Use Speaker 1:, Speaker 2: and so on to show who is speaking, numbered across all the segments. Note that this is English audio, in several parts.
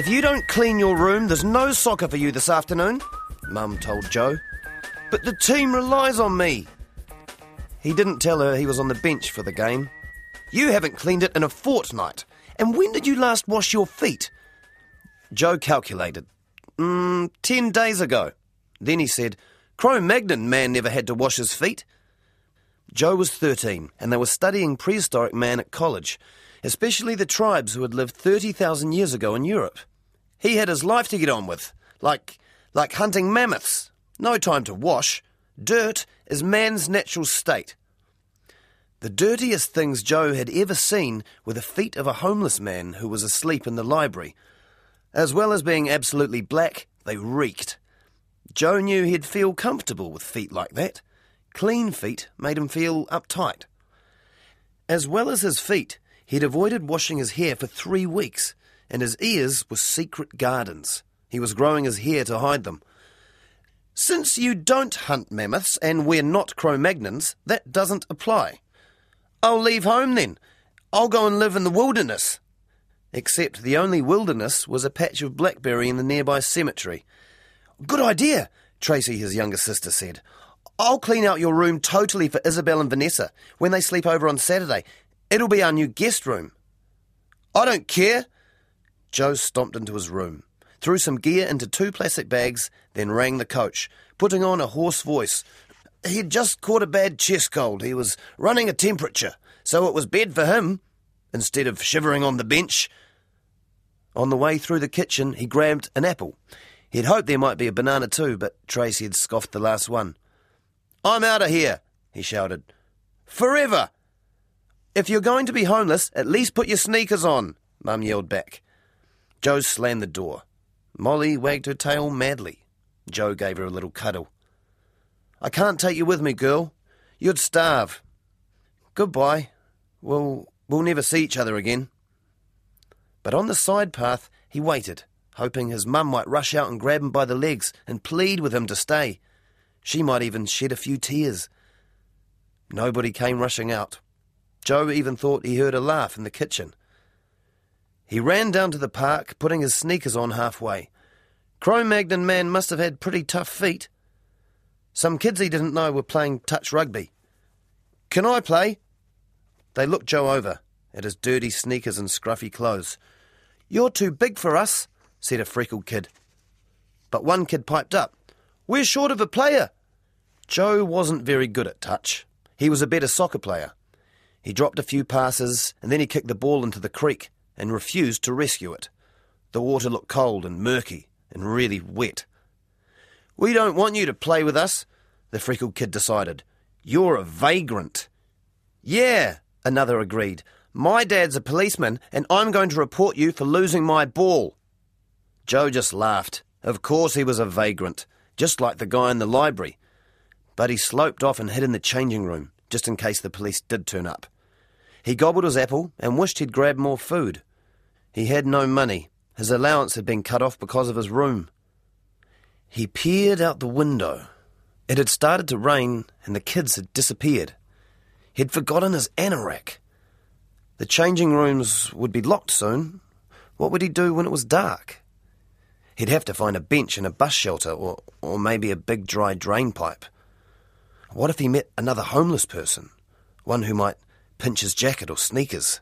Speaker 1: If you don't clean your room, there's no soccer for you this afternoon, Mum told Joe. But the team relies on me. He didn't tell her he was on the bench for the game. You haven't cleaned it in a fortnight. And when did you last wash your feet? Joe calculated. Mm, ten days ago. Then he said, Cro Magnon man never had to wash his feet. Joe was 13, and they were studying prehistoric man at college, especially the tribes who had lived 30,000 years ago in Europe. He had his life to get on with, like, like hunting mammoths. No time to wash. Dirt is man's natural state. The dirtiest things Joe had ever seen were the feet of a homeless man who was asleep in the library. As well as being absolutely black, they reeked. Joe knew he'd feel comfortable with feet like that. Clean feet made him feel uptight. As well as his feet, he'd avoided washing his hair for three weeks, and his ears were secret gardens. He was growing his hair to hide them. Since you don't hunt mammoths and we're not Cro Magnons, that doesn't apply. I'll leave home then. I'll go and live in the wilderness. Except the only wilderness was a patch of blackberry in the nearby cemetery. Good idea, Tracy, his younger sister, said. I'll clean out your room totally for Isabel and Vanessa when they sleep over on Saturday. It'll be our new guest room. I don't care. Joe stomped into his room, threw some gear into two plastic bags, then rang the coach, putting on a hoarse voice. He'd just caught a bad chest cold. He was running a temperature, so it was bed for him, instead of shivering on the bench. On the way through the kitchen, he grabbed an apple. He'd hoped there might be a banana too, but Tracy had scoffed the last one. I'm out of here, he shouted. Forever! If you're going to be homeless, at least put your sneakers on, Mum yelled back. Joe slammed the door. Molly wagged her tail madly. Joe gave her a little cuddle. I can't take you with me, girl. You'd starve. Goodbye. We'll, we'll never see each other again. But on the side path, he waited, hoping his mum might rush out and grab him by the legs and plead with him to stay. She might even shed a few tears. Nobody came rushing out. Joe even thought he heard a laugh in the kitchen. He ran down to the park, putting his sneakers on halfway. Cro Magnon man must have had pretty tough feet. Some kids he didn't know were playing touch rugby. Can I play? They looked Joe over at his dirty sneakers and scruffy clothes. You're too big for us, said a freckled kid. But one kid piped up. We're short of a player. Joe wasn't very good at touch. He was a better soccer player. He dropped a few passes and then he kicked the ball into the creek and refused to rescue it. The water looked cold and murky and really wet. We don't want you to play with us, the freckled kid decided. You're a vagrant. Yeah, another agreed. My dad's a policeman and I'm going to report you for losing my ball. Joe just laughed. Of course he was a vagrant, just like the guy in the library. But he sloped off and hid in the changing room, just in case the police did turn up. He gobbled his apple and wished he'd grabbed more food. He had no money. His allowance had been cut off because of his room. He peered out the window. It had started to rain and the kids had disappeared. He'd forgotten his anorak. The changing rooms would be locked soon. What would he do when it was dark? He'd have to find a bench in a bus shelter or, or maybe a big dry drain pipe. What if he met another homeless person? One who might pinch his jacket or sneakers?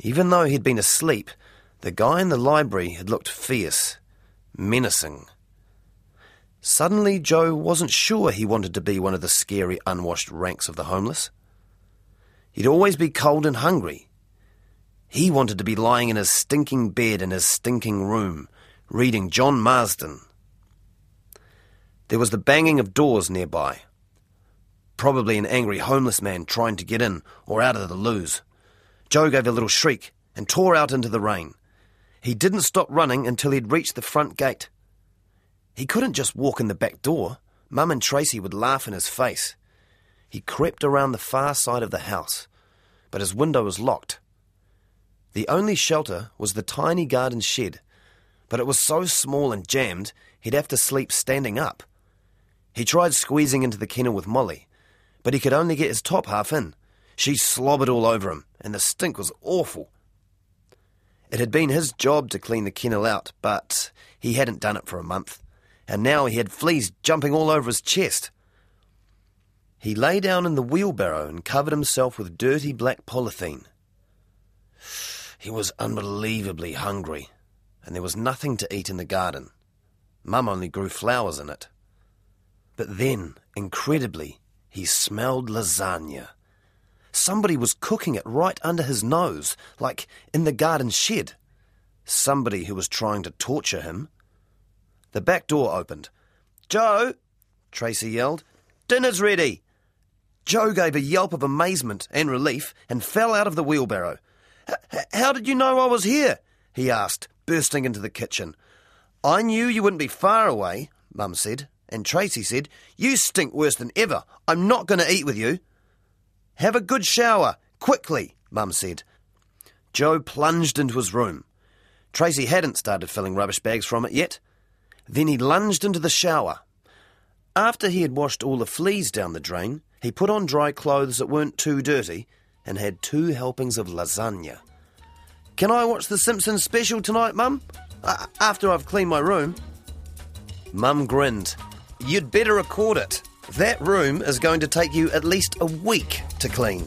Speaker 1: Even though he'd been asleep, the guy in the library had looked fierce, menacing. Suddenly, Joe wasn't sure he wanted to be one of the scary, unwashed ranks of the homeless. He'd always be cold and hungry. He wanted to be lying in his stinking bed in his stinking room, reading John Marsden. There was the banging of doors nearby. Probably an angry homeless man trying to get in or out of the loos. Joe gave a little shriek and tore out into the rain. He didn't stop running until he'd reached the front gate. He couldn't just walk in the back door. Mum and Tracy would laugh in his face. He crept around the far side of the house, but his window was locked. The only shelter was the tiny garden shed, but it was so small and jammed he'd have to sleep standing up. He tried squeezing into the kennel with Molly, but he could only get his top half in. She slobbered all over him, and the stink was awful. It had been his job to clean the kennel out, but he hadn't done it for a month, and now he had fleas jumping all over his chest. He lay down in the wheelbarrow and covered himself with dirty black polythene. He was unbelievably hungry, and there was nothing to eat in the garden. Mum only grew flowers in it. But then, incredibly, he smelled lasagna. Somebody was cooking it right under his nose, like in the garden shed. Somebody who was trying to torture him. The back door opened. Joe! Tracy yelled. Dinner's ready! Joe gave a yelp of amazement and relief and fell out of the wheelbarrow. How did you know I was here? he asked, bursting into the kitchen. I knew you wouldn't be far away, Mum said, and Tracy said, You stink worse than ever. I'm not going to eat with you. Have a good shower, quickly, Mum said. Joe plunged into his room. Tracy hadn't started filling rubbish bags from it yet. Then he lunged into the shower. After he had washed all the fleas down the drain, he put on dry clothes that weren't too dirty and had two helpings of lasagna. Can I watch The Simpsons special tonight, Mum? Uh, after I've cleaned my room? Mum grinned. You'd better record it. That room is going to take you at least a week to clean.